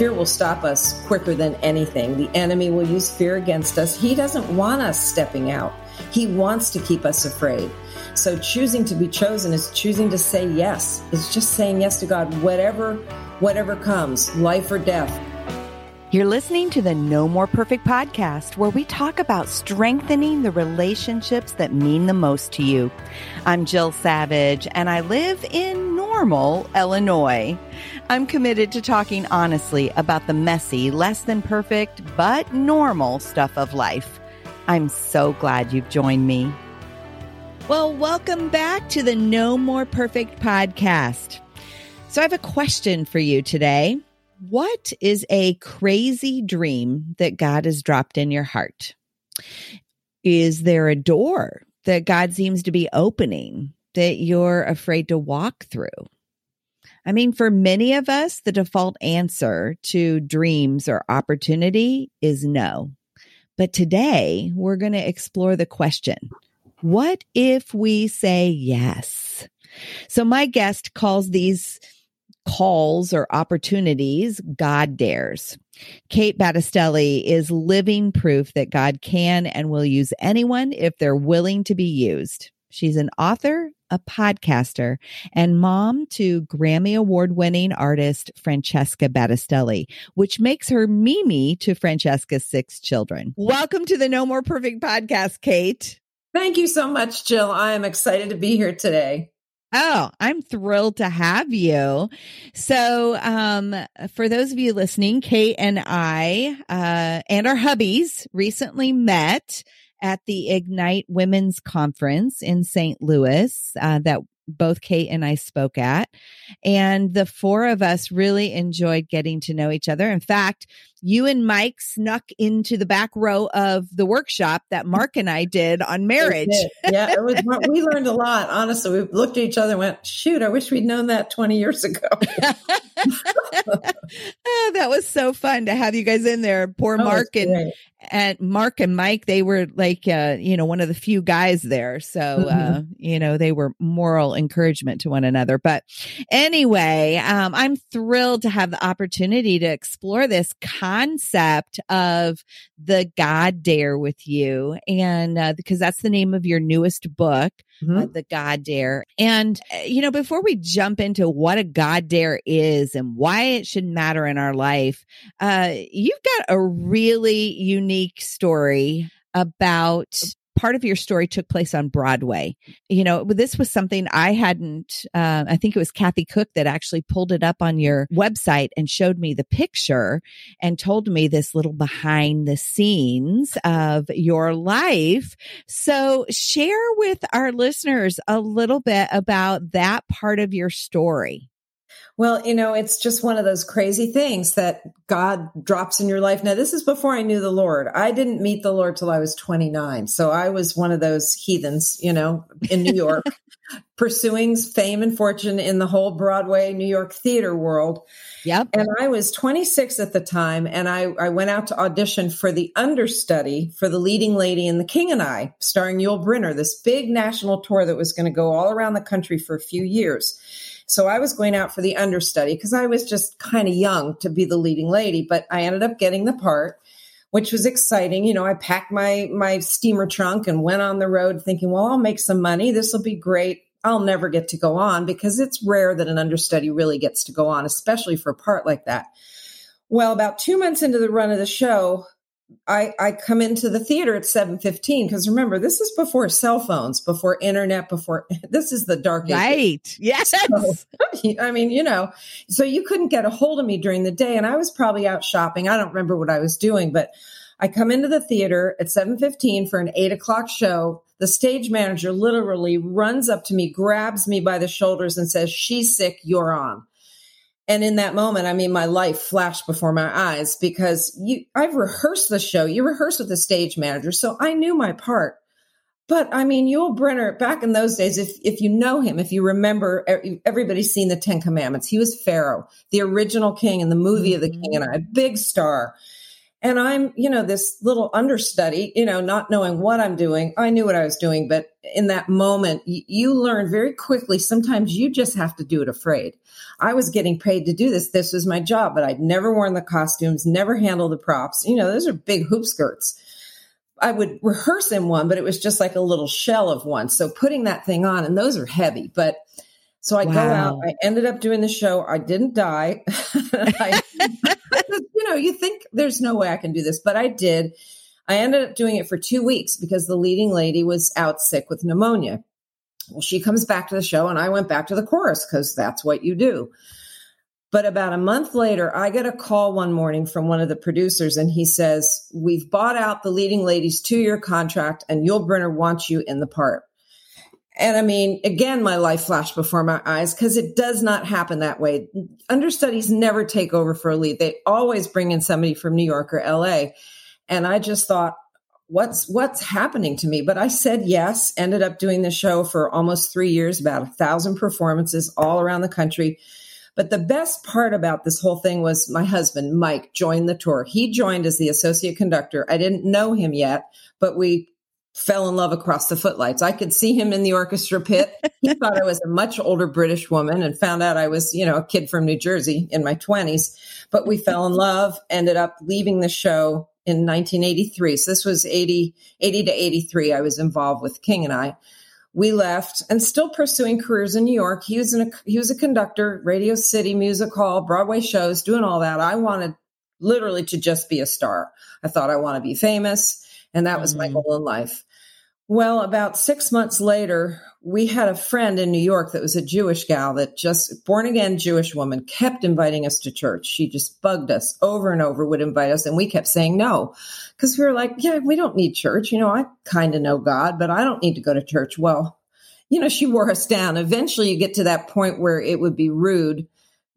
Fear will stop us quicker than anything. The enemy will use fear against us. He doesn't want us stepping out, he wants to keep us afraid. So choosing to be chosen is choosing to say yes. It's just saying yes to God, whatever whatever comes, life or death. You're listening to the No More Perfect podcast, where we talk about strengthening the relationships that mean the most to you. I'm Jill Savage, and I live in Normal, Illinois. I'm committed to talking honestly about the messy, less than perfect, but normal stuff of life. I'm so glad you've joined me. Well, welcome back to the No More Perfect podcast. So, I have a question for you today. What is a crazy dream that God has dropped in your heart? Is there a door that God seems to be opening that you're afraid to walk through? I mean, for many of us, the default answer to dreams or opportunity is no. But today we're going to explore the question what if we say yes? So my guest calls these calls or opportunities God dares. Kate Battistelli is living proof that God can and will use anyone if they're willing to be used. She's an author, a podcaster, and mom to Grammy Award winning artist Francesca Battistelli, which makes her Mimi to Francesca's six children. Welcome to the No More Perfect podcast, Kate. Thank you so much, Jill. I am excited to be here today. Oh, I'm thrilled to have you. So, um, for those of you listening, Kate and I, uh, and our hubbies recently met at the Ignite Women's Conference in St. Louis uh, that both Kate and I spoke at. And the four of us really enjoyed getting to know each other. In fact, you and Mike snuck into the back row of the workshop that Mark and I did on marriage. Yeah, it was, we learned a lot. Honestly, we looked at each other and went, shoot, I wish we'd known that 20 years ago. oh, that was so fun to have you guys in there. Poor oh, Mark and, and Mark and Mike, they were like, uh, you know, one of the few guys there. So, mm-hmm. uh, you know, they were moral encouragement to one another. But anyway, um, I'm thrilled to have the opportunity to explore this concept of the God Dare with you. And uh, because that's the name of your newest book, mm-hmm. uh, The God Dare. And, uh, you know, before we jump into what a God Dare is and why it should matter in our life, uh, you've got a really unique story about part of your story took place on Broadway. You know, this was something I hadn't, uh, I think it was Kathy Cook that actually pulled it up on your website and showed me the picture and told me this little behind the scenes of your life. So share with our listeners a little bit about that part of your story. Well, you know, it's just one of those crazy things that God drops in your life. Now, this is before I knew the Lord. I didn't meet the Lord till I was 29. So I was one of those heathens, you know, in New York, pursuing fame and fortune in the whole Broadway, New York theater world. Yep. And I was 26 at the time, and I, I went out to audition for the understudy for the leading lady in The King and I, starring Yul Brynner, this big national tour that was going to go all around the country for a few years. So I was going out for the understudy because I was just kind of young to be the leading lady, but I ended up getting the part, which was exciting. You know, I packed my my steamer trunk and went on the road thinking, well, I'll make some money. This will be great. I'll never get to go on because it's rare that an understudy really gets to go on, especially for a part like that. Well, about two months into the run of the show, I, I come into the theater at 7.15 because remember this is before cell phones before internet before this is the dark right. Yes. So, i mean you know so you couldn't get a hold of me during the day and i was probably out shopping. I don't remember what i was doing but i come into the theater at 7.15 for an 8 o'clock show. The stage manager literally runs up to me grabs me by the shoulders and says she's sick. You're on and in that moment, I mean, my life flashed before my eyes because you, I've rehearsed the show. You rehearse with the stage manager. So I knew my part. But I mean, Yul Brynner, back in those days, if, if you know him, if you remember, everybody's seen the Ten Commandments. He was Pharaoh, the original king in the movie mm-hmm. of the king and I, a big star. And I'm, you know, this little understudy, you know, not knowing what I'm doing. I knew what I was doing, but in that moment, you, you learn very quickly. Sometimes you just have to do it afraid. I was getting paid to do this. This was my job, but I'd never worn the costumes, never handled the props. You know, those are big hoop skirts. I would rehearse in one, but it was just like a little shell of one. So putting that thing on, and those are heavy, but so I wow. go out. I ended up doing the show. I didn't die. I, you know, you think there's no way I can do this, but I did. I ended up doing it for two weeks because the leading lady was out sick with pneumonia. Well, she comes back to the show, and I went back to the chorus because that's what you do. But about a month later, I get a call one morning from one of the producers, and he says, We've bought out the leading lady's two year contract, and Yul Brynner wants you in the part. And I mean, again, my life flashed before my eyes because it does not happen that way. Understudies never take over for a lead. They always bring in somebody from New York or LA. And I just thought, what's what's happening to me? But I said yes, ended up doing the show for almost three years, about a thousand performances all around the country. But the best part about this whole thing was my husband, Mike, joined the tour. He joined as the associate conductor. I didn't know him yet, but we fell in love across the footlights. I could see him in the orchestra pit. He thought I was a much older British woman and found out I was, you know, a kid from New Jersey in my 20s. But we fell in love, ended up leaving the show in 1983. So this was 80, 80 to 83. I was involved with King and I. We left and still pursuing careers in New York. He was in a, he was a conductor, Radio City, music hall, Broadway shows, doing all that. I wanted literally to just be a star. I thought I want to be famous. And that was mm-hmm. my goal in life. Well, about six months later, we had a friend in New York that was a Jewish gal that just born again Jewish woman kept inviting us to church. She just bugged us over and over, would invite us, and we kept saying no because we were like, yeah, we don't need church. You know, I kind of know God, but I don't need to go to church. Well, you know, she wore us down. Eventually, you get to that point where it would be rude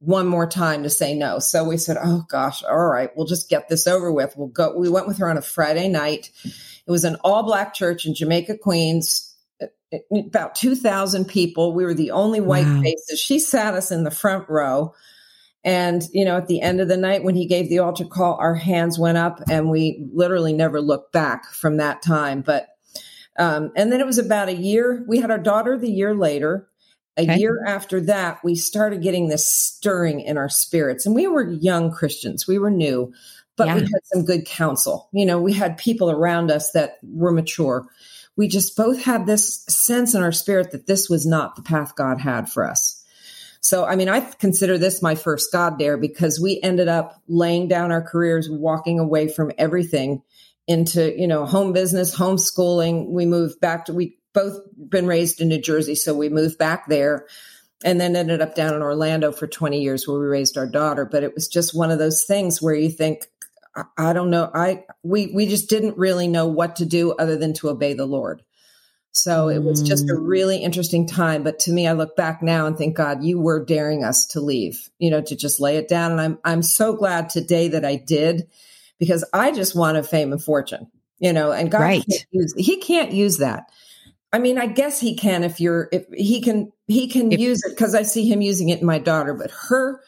one more time to say no. So we said, oh gosh, all right, we'll just get this over with. We'll go. We went with her on a Friday night. It was an all black church in Jamaica, Queens, about 2,000 people. We were the only white wow. faces. She sat us in the front row. And, you know, at the end of the night, when he gave the altar call, our hands went up and we literally never looked back from that time. But, um, and then it was about a year. We had our daughter the year later. A okay. year after that, we started getting this stirring in our spirits. And we were young Christians, we were new, but yeah. we had some good counsel. You know, we had people around us that were mature. We just both had this sense in our spirit that this was not the path God had for us. So, I mean, I consider this my first God dare because we ended up laying down our careers, walking away from everything into, you know, home business, homeschooling. We moved back to, we both been raised in New Jersey, so we moved back there and then ended up down in Orlando for 20 years where we raised our daughter. But it was just one of those things where you think, I, I don't know, I we we just didn't really know what to do other than to obey the Lord. So it was just a mm. really interesting time. But to me, I look back now and think, God, you were daring us to leave, you know, to just lay it down. And I'm I'm so glad today that I did because I just wanted fame and fortune, you know, and God right. can't use, he can't use that. I mean, I guess he can if you're if he can he can if, use it because I see him using it in my daughter, but her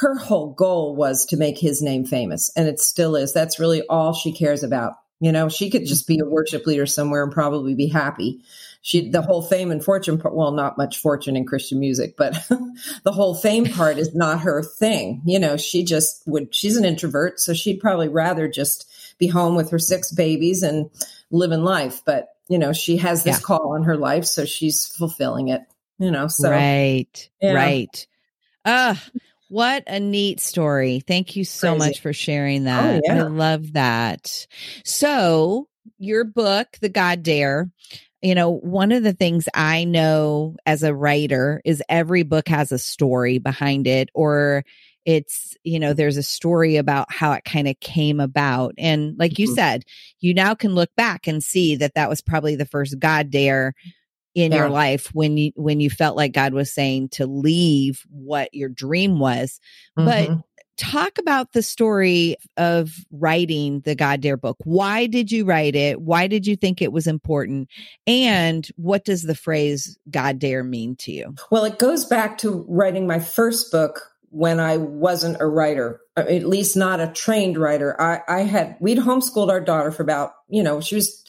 her whole goal was to make his name famous and it still is. That's really all she cares about. You know, she could just be a worship leader somewhere and probably be happy. She the whole fame and fortune part, well, not much fortune in Christian music, but the whole fame part is not her thing. You know, she just would she's an introvert, so she'd probably rather just be home with her six babies and living life. But you know, she has this yeah. call on her life, so she's fulfilling it, you know, so. Right. Yeah. Right. Uh, What a neat story. Thank you so Crazy. much for sharing oh, that. Oh, yeah. I love that. So, your book, The God Dare, you know, one of the things I know as a writer is every book has a story behind it or it's you know there's a story about how it kind of came about and like you mm-hmm. said you now can look back and see that that was probably the first god dare in yeah. your life when you when you felt like god was saying to leave what your dream was mm-hmm. but talk about the story of writing the God Dare book. Why did you write it? Why did you think it was important? And what does the phrase God Dare mean to you? Well, it goes back to writing my first book when I wasn't a writer, uh, at least not a trained writer. I, I had, we'd homeschooled our daughter for about, you know, she was,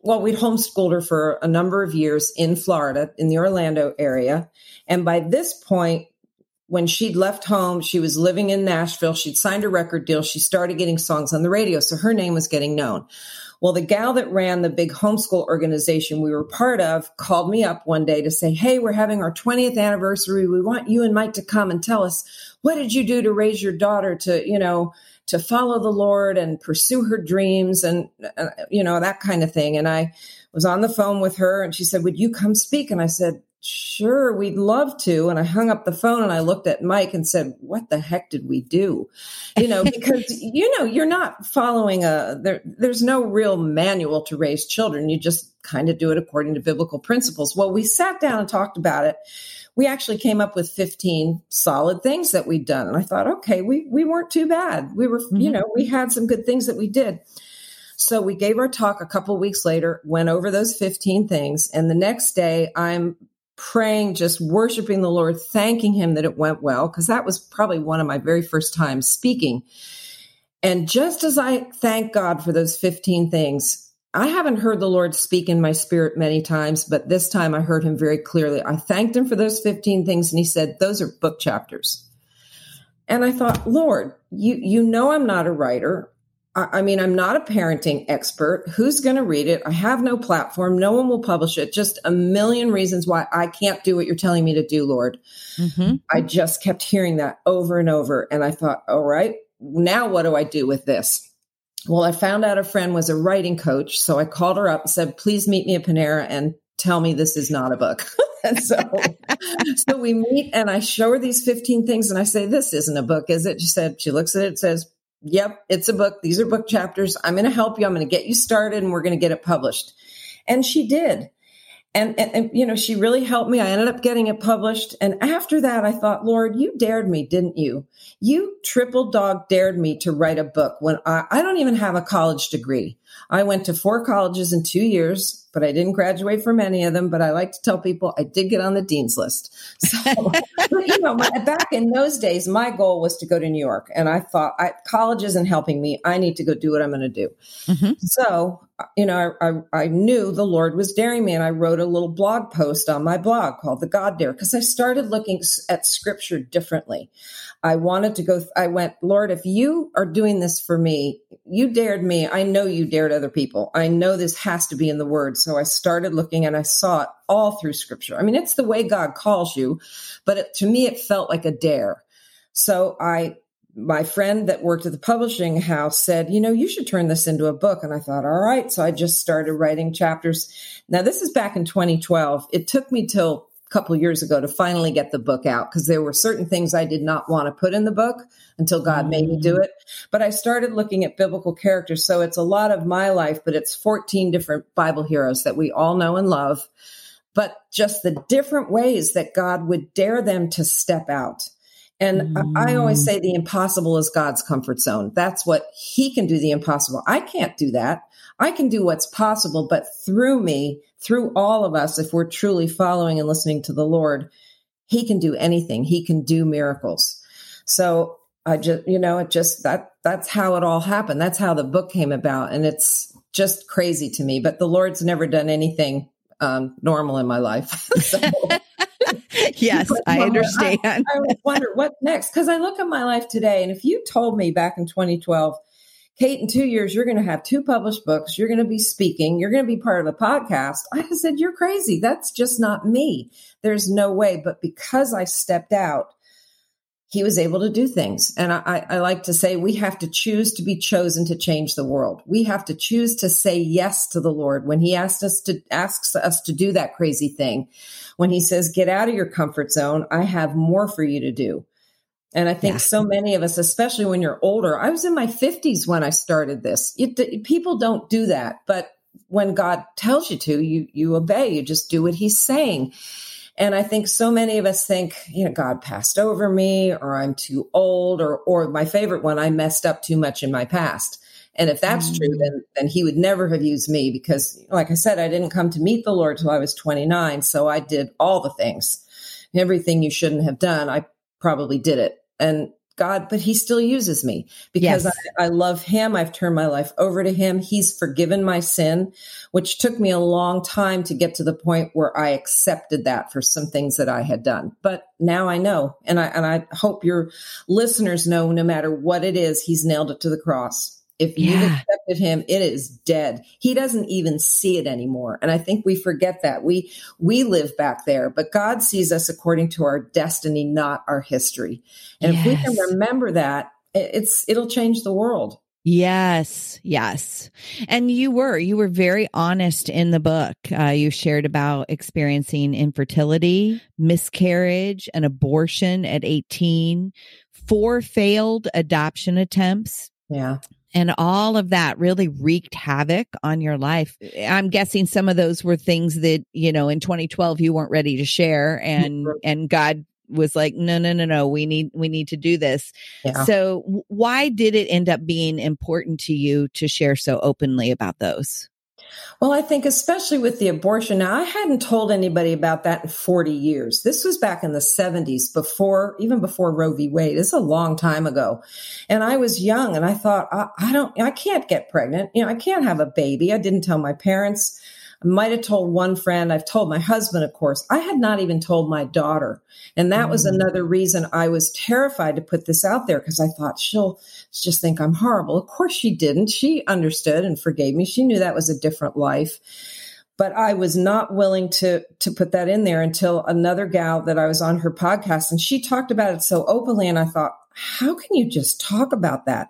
well, we'd homeschooled her for a number of years in Florida, in the Orlando area. And by this point, when she'd left home, she was living in Nashville. She'd signed a record deal. She started getting songs on the radio. So her name was getting known. Well, the gal that ran the big homeschool organization we were part of called me up one day to say, Hey, we're having our 20th anniversary. We want you and Mike to come and tell us what did you do to raise your daughter to, you know, to follow the Lord and pursue her dreams and, uh, you know, that kind of thing. And I was on the phone with her and she said, Would you come speak? And I said, Sure, we'd love to. And I hung up the phone and I looked at Mike and said, What the heck did we do? You know, because, you know, you're not following a, there, there's no real manual to raise children. You just kind of do it according to biblical principles. Well, we sat down and talked about it. We actually came up with 15 solid things that we'd done. And I thought, okay, we, we weren't too bad. We were, mm-hmm. you know, we had some good things that we did. So we gave our talk a couple weeks later, went over those 15 things. And the next day, I'm praying, just worshiping the Lord, thanking Him that it went well, because that was probably one of my very first times speaking. And just as I thank God for those 15 things, I haven't heard the Lord speak in my spirit many times, but this time I heard him very clearly. I thanked him for those 15 things and he said, those are book chapters. And I thought, Lord, you, you know, I'm not a writer. I mean, I'm not a parenting expert. Who's going to read it? I have no platform. No one will publish it. Just a million reasons why I can't do what you're telling me to do, Lord. Mm-hmm. I just kept hearing that over and over. And I thought, all right, now what do I do with this? Well, I found out a friend was a writing coach. So I called her up and said, please meet me at Panera and tell me this is not a book. and so, so we meet and I show her these 15 things and I say, this isn't a book, is it? She said, she looks at it, says, Yep, it's a book. These are book chapters. I'm going to help you. I'm going to get you started and we're going to get it published. And she did. And, and, and, you know, she really helped me. I ended up getting it published. And after that, I thought, Lord, you dared me, didn't you? You triple dog dared me to write a book when I, I don't even have a college degree. I went to four colleges in two years, but I didn't graduate from any of them. But I like to tell people I did get on the dean's list. So, you know, my, back in those days, my goal was to go to New York. And I thought, I, college isn't helping me. I need to go do what I'm going to do. Mm-hmm. So, you know, I, I, I knew the Lord was daring me. And I wrote a little blog post on my blog called The God Dare because I started looking at scripture differently. I wanted to go, I went, Lord, if you are doing this for me, you dared me. I know you dared other people. I know this has to be in the word. So I started looking and I saw it all through scripture. I mean, it's the way God calls you, but it, to me, it felt like a dare. So I, my friend that worked at the publishing house said, you know, you should turn this into a book. And I thought, all right. So I just started writing chapters. Now, this is back in 2012. It took me till couple years ago to finally get the book out because there were certain things I did not want to put in the book until God mm-hmm. made me do mm. it. But I started looking at biblical characters. So it's a lot of my life, but it's 14 different Bible heroes that we all know and love, but just the different ways that God would dare them to step out. And mm. I always mm. say the impossible is God's comfort zone. That's what he can do the impossible. I can't do that. I can do what's possible, but through me, through all of us, if we're truly following and listening to the Lord, he can do anything. He can do miracles. So I just, you know, it just, that, that's how it all happened. That's how the book came about. And it's just crazy to me, but the Lord's never done anything um, normal in my life. yes, I understand. I, I wonder what next because I look at my life today, and if you told me back in 2012 Kate, in two years, you're going to have two published books. You're going to be speaking. You're going to be part of a podcast. I said, You're crazy. That's just not me. There's no way. But because I stepped out, he was able to do things. And I, I, like to say we have to choose to be chosen to change the world. We have to choose to say yes to the Lord when he asks us to asks us to do that crazy thing. When he says, get out of your comfort zone, I have more for you to do. And I think yeah. so many of us, especially when you're older, I was in my 50s when I started this. It, people don't do that, but when God tells you to, you you obey. You just do what He's saying. And I think so many of us think, you know, God passed over me, or I'm too old, or or my favorite one, I messed up too much in my past. And if that's mm. true, then then He would never have used me because, like I said, I didn't come to meet the Lord till I was 29. So I did all the things, everything you shouldn't have done. I probably did it, and God, but he still uses me because yes. I, I, love him. I've turned my life over to him. He's forgiven my sin, which took me a long time to get to the point where I accepted that for some things that I had done. But now I know. And I, and I hope your listeners know no matter what it is, he's nailed it to the cross. If you've accepted him, it is dead. He doesn't even see it anymore. And I think we forget that. We we live back there, but God sees us according to our destiny, not our history. And yes. if we can remember that, it's it'll change the world. Yes, yes. And you were, you were very honest in the book. Uh, you shared about experiencing infertility, miscarriage, and abortion at 18, four failed adoption attempts. Yeah and all of that really wreaked havoc on your life. I'm guessing some of those were things that, you know, in 2012 you weren't ready to share and and God was like, "No, no, no, no, we need we need to do this." Yeah. So, why did it end up being important to you to share so openly about those? Well, I think especially with the abortion, now I hadn't told anybody about that in 40 years. This was back in the 70s before, even before Roe v. Wade. Is a long time ago. And I was young and I thought, I, I don't, I can't get pregnant. You know, I can't have a baby. I didn't tell my parents. I might have told one friend. I've told my husband, of course. I had not even told my daughter. And that mm-hmm. was mm. another reason I was terrified to put this out there because I thought she'll just think I'm horrible. Of course she didn't. She understood and forgave me. She knew that was a different life. But I was not willing to to put that in there until another gal that I was on her podcast and she talked about it so openly and I thought, how can you just talk about that?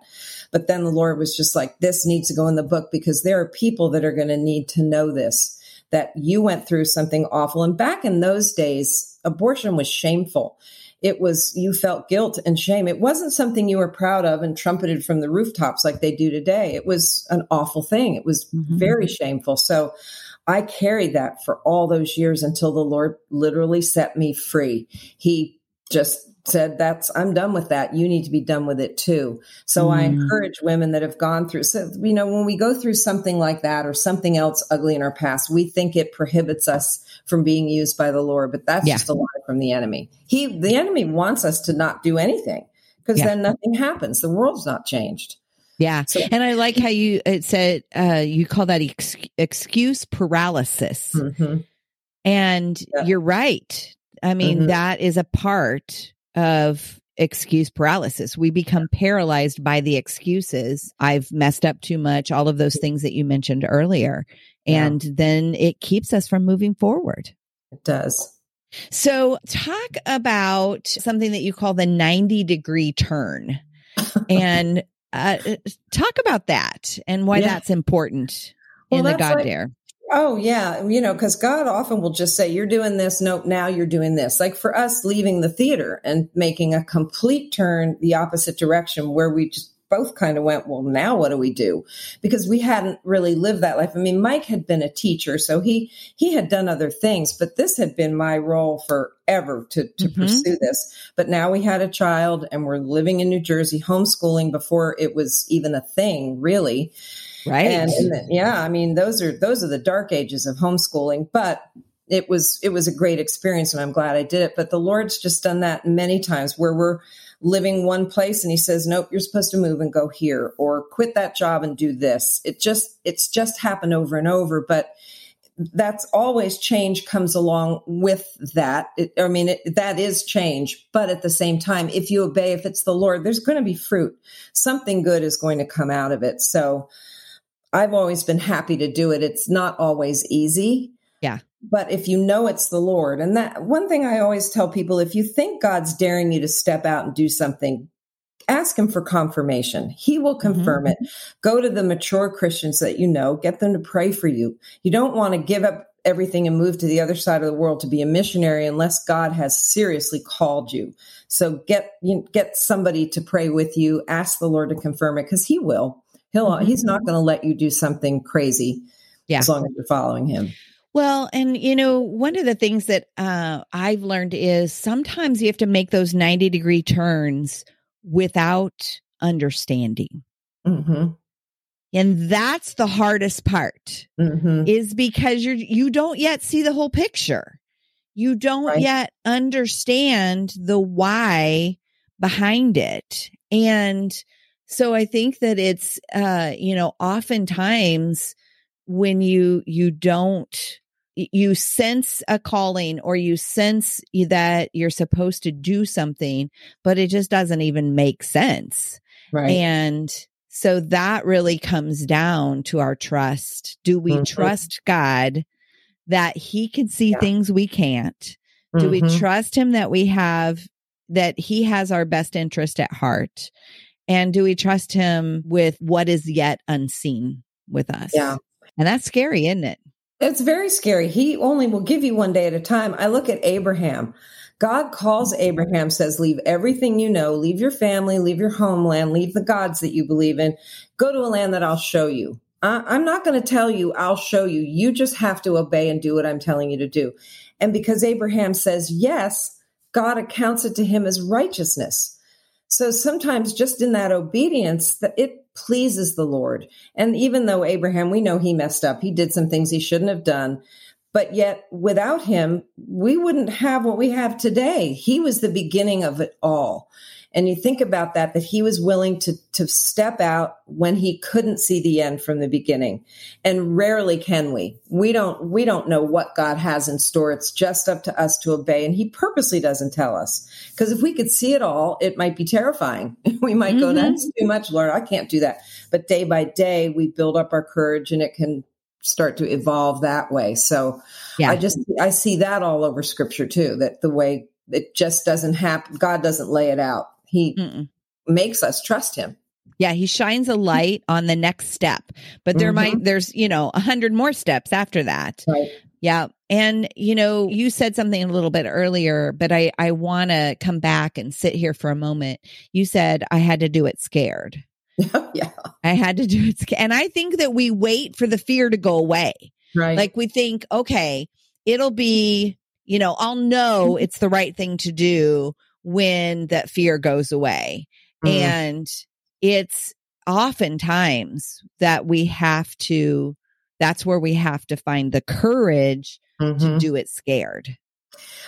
But then the Lord was just like, this needs to go in the book because there are people that are going to need to know this, that you went through something awful. And back in those days, abortion was shameful. It was, you felt guilt and shame. It wasn't something you were proud of and trumpeted from the rooftops like they do today. It was an awful thing. It was mm-hmm. very shameful. So I carried that for all those years until the Lord literally set me free. He just said that's i'm done with that you need to be done with it too so mm. i encourage women that have gone through so you know when we go through something like that or something else ugly in our past we think it prohibits us from being used by the lord but that's yeah. just a lie from the enemy he the enemy wants us to not do anything because yeah. then nothing happens the world's not changed yeah. So, and I like how you, it said, uh, you call that ex- excuse paralysis. Mm-hmm. And yeah. you're right. I mean, mm-hmm. that is a part of excuse paralysis. We become paralyzed by the excuses. I've messed up too much, all of those things that you mentioned earlier. And yeah. then it keeps us from moving forward. It does. So, talk about something that you call the 90 degree turn and uh, talk about that and why yeah. that's important well, in the God like, Dare. Oh, yeah. You know, because God often will just say, You're doing this. Nope, now you're doing this. Like for us leaving the theater and making a complete turn the opposite direction where we just both kind of went, Well, now what do we do? Because we hadn't really lived that life. I mean, Mike had been a teacher, so he he had done other things, but this had been my role forever to, to mm-hmm. pursue this. But now we had a child and we're living in New Jersey, homeschooling before it was even a thing, really. Right. And, and the, yeah, I mean, those are those are the dark ages of homeschooling, but it was it was a great experience and I'm glad I did it. But the Lord's just done that many times where we're living one place and he says, Nope, you're supposed to move and go here or quit that job and do this. It just it's just happened over and over. But that's always change comes along with that. It, I mean, it, that is change, but at the same time, if you obey, if it's the Lord, there's going to be fruit. Something good is going to come out of it. So, I've always been happy to do it. It's not always easy, Yeah. But if you know it's the Lord, and that one thing I always tell people if you think God's daring you to step out and do something, ask him for confirmation. He will mm-hmm. confirm mm-hmm. it. Go to the mature Christians that you know, get them to pray for you. You don't want to give up everything and move to the other side of the world to be a missionary unless God has seriously called you. So get you get somebody to pray with you, ask the Lord to confirm it cuz he will. He'll mm-hmm. he's not going to let you do something crazy yeah. as long as you're following him. Well, and you know, one of the things that uh, I've learned is sometimes you have to make those 90 degree turns without understanding. Mm-hmm. And that's the hardest part mm-hmm. is because you're, you don't yet see the whole picture. You don't right. yet understand the why behind it. And so I think that it's, uh, you know, oftentimes when you, you don't, you sense a calling or you sense that you're supposed to do something, but it just doesn't even make sense. Right. And so that really comes down to our trust. Do we mm-hmm. trust God that He can see yeah. things we can't? Do mm-hmm. we trust Him that we have, that He has our best interest at heart? And do we trust Him with what is yet unseen with us? Yeah. And that's scary, isn't it? It's very scary. He only will give you one day at a time. I look at Abraham. God calls mm-hmm. Abraham, says, Leave everything you know, leave your family, leave your homeland, leave the gods that you believe in, go to a land that I'll show you. I, am not going to tell you, I'll show you. You just have to obey and do what I'm telling you to do. And because Abraham says yes, God accounts it to him as righteousness. So sometimes just in that obedience, that it pleases the Lord. And even though Abraham, we know he messed up, he did some things he shouldn't have done. But yet, without him, we wouldn't have what we have today. He was the beginning of it all. And you think about that, that he was willing to, to step out when he couldn't see the end from the beginning. And rarely can we. We don't, we don't know what God has in store. It's just up to us to obey. And he purposely doesn't tell us. Because if we could see it all, it might be terrifying. we might mm-hmm. go, that's too much, Lord. I can't do that. But day by day, we build up our courage and it can start to evolve that way. So yeah. I just I see that all over scripture too, that the way it just doesn't happen, God doesn't lay it out. He Mm-mm. makes us trust him. Yeah, he shines a light on the next step, but there mm-hmm. might there's, you know, a hundred more steps after that. Right. Yeah. And you know, you said something a little bit earlier, but I I want to come back and sit here for a moment. You said I had to do it scared. yeah. I had to do it. And I think that we wait for the fear to go away. Right. Like we think, okay, it'll be, you know, I'll know it's the right thing to do when that fear goes away. Mm. And it's oftentimes that we have to, that's where we have to find the courage mm-hmm. to do it scared.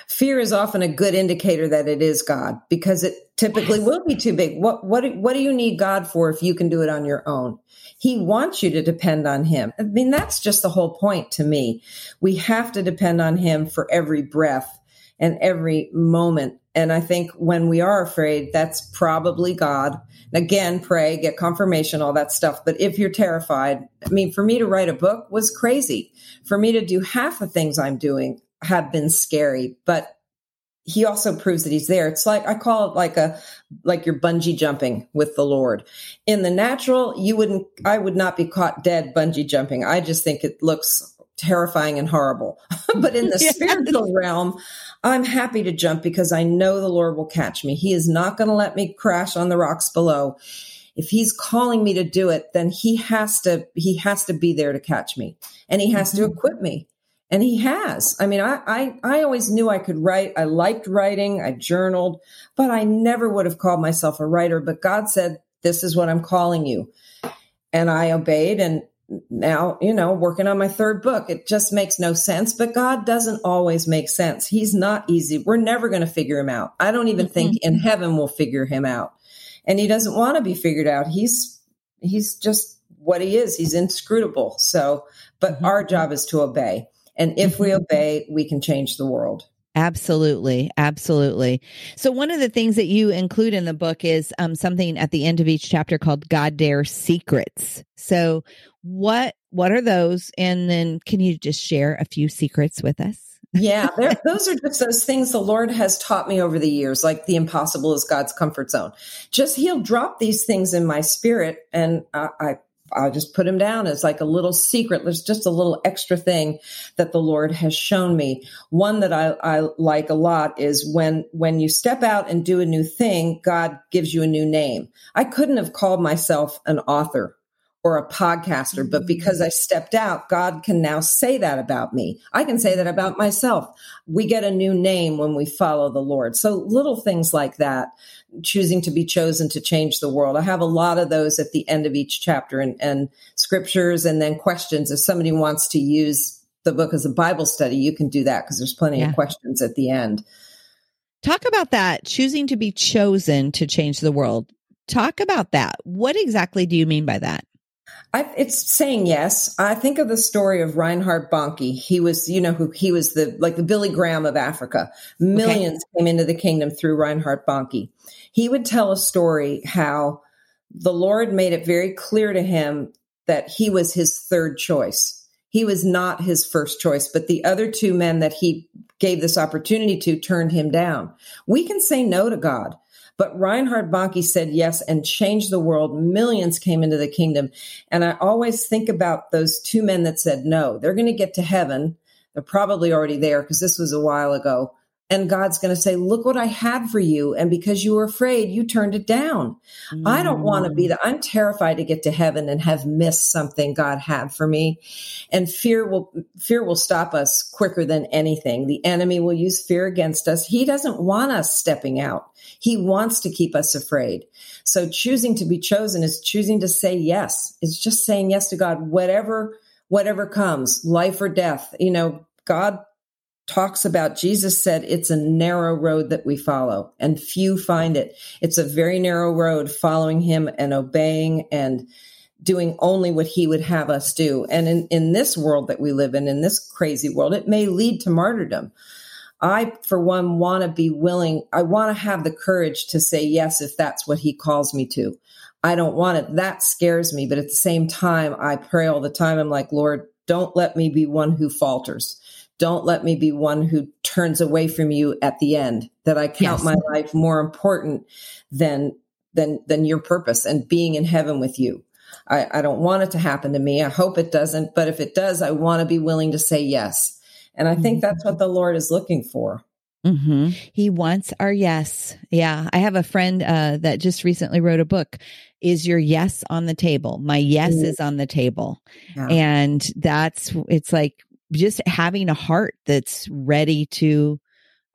Fear is often a good indicator that it is God because it typically yes. will be too big. What what what do you need God for if you can do it on your own? He wants you to depend on him. I mean that's just the whole point to me. We have to depend on him for every breath and every moment. And I think when we are afraid, that's probably God. Again, pray, get confirmation, all that stuff. But if you're terrified, I mean, for me to write a book was crazy. For me to do half the things I'm doing, have been scary, but he also proves that he's there. It's like I call it like a like you're bungee jumping with the Lord. In the natural, you wouldn't I would not be caught dead bungee jumping. I just think it looks terrifying and horrible. but in the yes. spiritual realm, I'm happy to jump because I know the Lord will catch me. He is not going to let me crash on the rocks below. If he's calling me to do it, then he has to he has to be there to catch me and he has mm-hmm. to equip me and he has. I mean I, I i always knew i could write. I liked writing. I journaled but i never would have called myself a writer. But god said this is what i'm calling you. And i obeyed and now you know working on my third book. It just makes no sense but god doesn't always make sense. He's not easy. We're never going to figure him out. I don't even mm-hmm. think in heaven we'll figure him out. And he doesn't want to be figured out. He's he's just what he is. He's inscrutable. So but mm-hmm. our job is to obey and if we mm-hmm. obey, we can change the world. Absolutely. Absolutely. So one of the things that you include in the book is um, something at the end of each chapter called God Dare Secrets. So what, what are those? And then can you just share a few secrets with us? yeah, those are just those things the Lord has taught me over the years, like the impossible is God's comfort zone. Just He'll drop these things in my spirit, and I, I I'll just put them down as like a little secret. There's just a little extra thing that the Lord has shown me. One that I, I like a lot is when, when you step out and do a new thing, God gives you a new name. I couldn't have called myself an author or a podcaster, but mm-hmm. because I stepped out, God can now say that about me. I can say that about myself. We get a new name when we follow the Lord. So little things like that, choosing to be chosen to change the world. I have a lot of those at the end of each chapter and, and scriptures and then questions. If somebody wants to use the book as a Bible study, you can do that because there's plenty yeah. of questions at the end. Talk about that, choosing to be chosen to change the world. Talk about that. What exactly do you mean by that? I, it's saying yes. I think of the story of Reinhard Bonnke. He was, you know, who he was the like the Billy Graham of Africa. Millions okay. came into the kingdom through Reinhard Bonnke. He would tell a story how the Lord made it very clear to him that he was his third choice. He was not his first choice, but the other two men that he gave this opportunity to turned him down. We can say no to God. But Reinhard Bonnke said yes and changed the world. Millions came into the kingdom. And I always think about those two men that said no. They're going to get to heaven. They're probably already there because this was a while ago. And God's going to say, look what I had for you. And because you were afraid, you turned it down. Mm. I don't want to be that. I'm terrified to get to heaven and have missed something God had for me. And fear will, fear will stop us quicker than anything. The enemy will use fear against us. He doesn't want us stepping out. He wants to keep us afraid. So choosing to be chosen is choosing to say yes. It's just saying yes to God, whatever, whatever comes, life or death. You know, God talks about Jesus said it's a narrow road that we follow and few find it. It's a very narrow road following him and obeying and doing only what he would have us do. And in, in this world that we live in, in this crazy world, it may lead to martyrdom. I, for one, want to be willing, I want to have the courage to say yes if that's what he calls me to. I don't want it. That scares me. But at the same time, I pray all the time. I'm like, Lord, don't let me be one who falters. Don't let me be one who turns away from you at the end, that I count yes. my life more important than, than, than your purpose and being in heaven with you. I, I don't want it to happen to me. I hope it doesn't. But if it does, I want to be willing to say yes. And I think that's what the Lord is looking for. Mm-hmm. He wants our yes. Yeah. I have a friend uh, that just recently wrote a book. Is your yes on the table? My yes mm-hmm. is on the table. Yeah. And that's, it's like just having a heart that's ready to,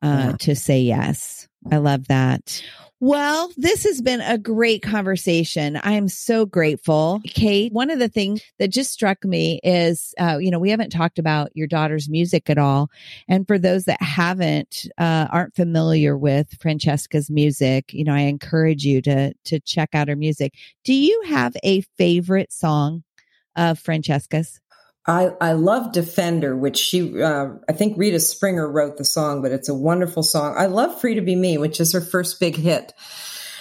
uh, yeah. to say yes. I love that. Well, this has been a great conversation. I am so grateful. Kate, one of the things that just struck me is, uh, you know, we haven't talked about your daughter's music at all. And for those that haven't, uh, aren't familiar with Francesca's music, you know, I encourage you to, to check out her music. Do you have a favorite song of Francesca's? I, I love Defender, which she, uh, I think Rita Springer wrote the song, but it's a wonderful song. I love Free to Be Me, which is her first big hit,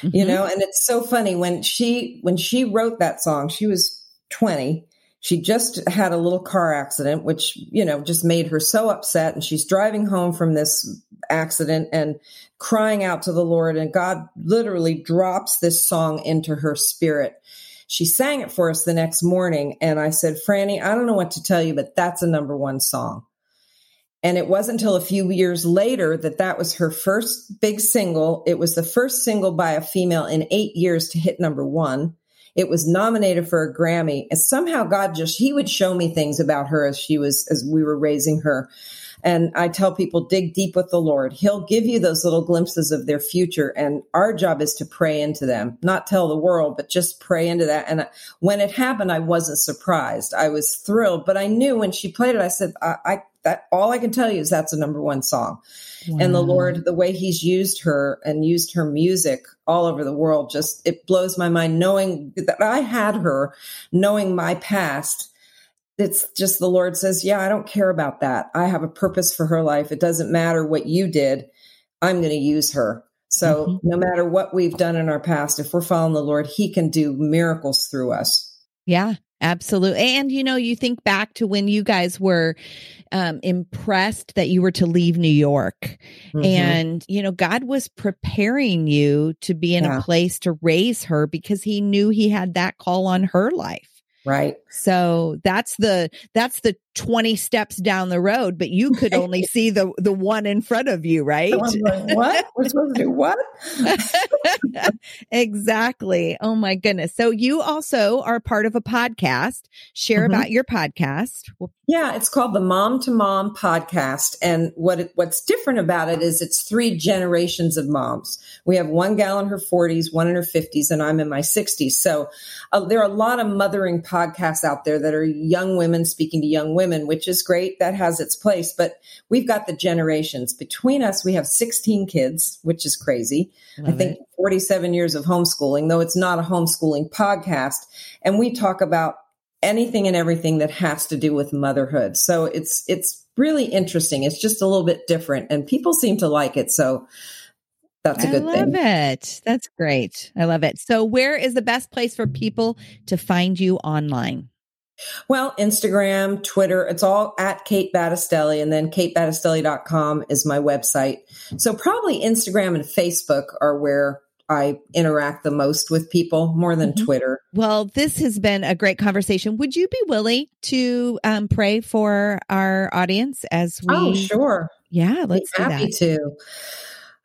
mm-hmm. you know, and it's so funny when she, when she wrote that song, she was 20. She just had a little car accident, which, you know, just made her so upset. And she's driving home from this accident and crying out to the Lord. And God literally drops this song into her spirit she sang it for us the next morning. And I said, Franny, I don't know what to tell you, but that's a number one song. And it wasn't until a few years later that that was her first big single. It was the first single by a female in eight years to hit number one. It was nominated for a Grammy. And somehow God just, he would show me things about her as she was, as we were raising her. And I tell people, dig deep with the Lord. He'll give you those little glimpses of their future. And our job is to pray into them, not tell the world, but just pray into that. And when it happened, I wasn't surprised. I was thrilled, but I knew when she played it, I said, I, I that all I can tell you is that's a number one song. Wow. And the Lord, the way he's used her and used her music all over the world, just it blows my mind knowing that I had her, knowing my past it's just the Lord says, Yeah, I don't care about that. I have a purpose for her life. It doesn't matter what you did. I'm going to use her. So mm-hmm. no matter what we've done in our past, if we're following the Lord, He can do miracles through us. Yeah, absolutely. And you know, you think back to when you guys were um, impressed that you were to leave New York, mm-hmm. and you know, God was preparing you to be in yeah. a place to raise her because He knew He had that call on her life. Right. So that's the that's the 20 steps down the road, but you could only see the the one in front of you, right? Like, what? We're supposed to do what? exactly. Oh my goodness. So you also are part of a podcast. Share mm-hmm. about your podcast. Yeah, it's called the Mom to Mom podcast. And what it, what's different about it is it's three generations of moms. We have one gal in her 40s, one in her 50s, and I'm in my 60s. So uh, there are a lot of mothering podcasts out there that are young women speaking to young women, which is great. That has its place. But we've got the generations. Between us, we have 16 kids, which is crazy. Love I think it. 47 years of homeschooling, though it's not a homeschooling podcast. And we talk about anything and everything that has to do with motherhood. So it's it's really interesting. It's just a little bit different and people seem to like it. So that's a good thing. I love thing. it. That's great. I love it. So where is the best place for people to find you online? Well, Instagram, Twitter, it's all at Kate Battistelli and then katebattistelli.com is my website. So probably Instagram and Facebook are where I interact the most with people more than mm-hmm. Twitter. Well, this has been a great conversation. Would you be willing to um, pray for our audience as we? Oh, sure. Yeah, let's be happy to.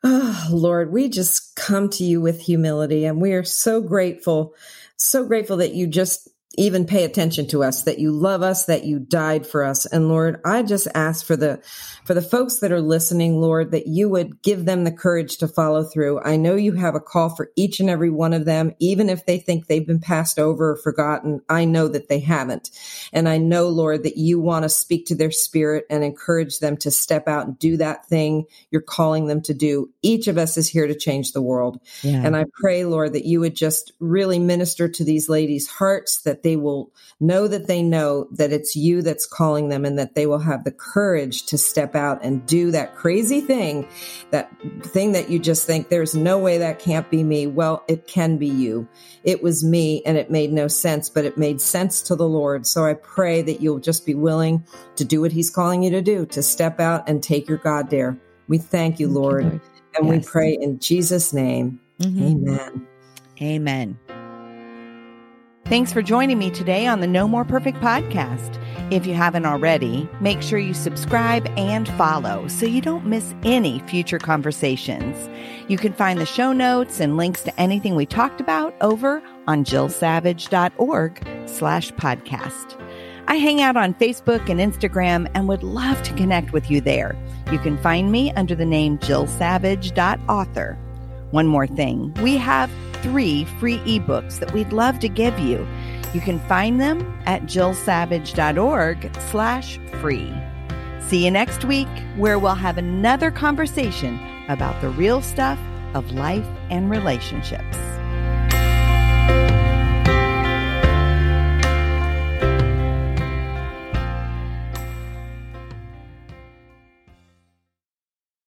Oh, Lord, we just come to you with humility, and we are so grateful, so grateful that you just even pay attention to us, that you love us, that you died for us. And Lord, I just ask for the, for the folks that are listening, Lord, that you would give them the courage to follow through. I know you have a call for each and every one of them, even if they think they've been passed over or forgotten. I know that they haven't. And I know, Lord, that you want to speak to their spirit and encourage them to step out and do that thing you're calling them to do. Each of us is here to change the world. Yeah. And I pray, Lord, that you would just really minister to these ladies' hearts, that they will know that they know that it's you that's calling them and that they will have the courage to step out and do that crazy thing, that thing that you just think there's no way that can't be me. Well, it can be you. It was me and it made no sense, but it made sense to the Lord. So I pray that you'll just be willing to do what he's calling you to do, to step out and take your God dare. We thank you, thank Lord. You, Lord. And yes. we pray in Jesus' name. Mm-hmm. Amen. Amen. Thanks for joining me today on the No More Perfect podcast. If you haven't already, make sure you subscribe and follow so you don't miss any future conversations. You can find the show notes and links to anything we talked about over on jillsavage.org slash podcast. I hang out on Facebook and Instagram and would love to connect with you there. You can find me under the name jillsavage.author. One more thing. We have three free ebooks that we'd love to give you. You can find them at jillsavage.org slash free. See you next week where we'll have another conversation about the real stuff of life and relationships.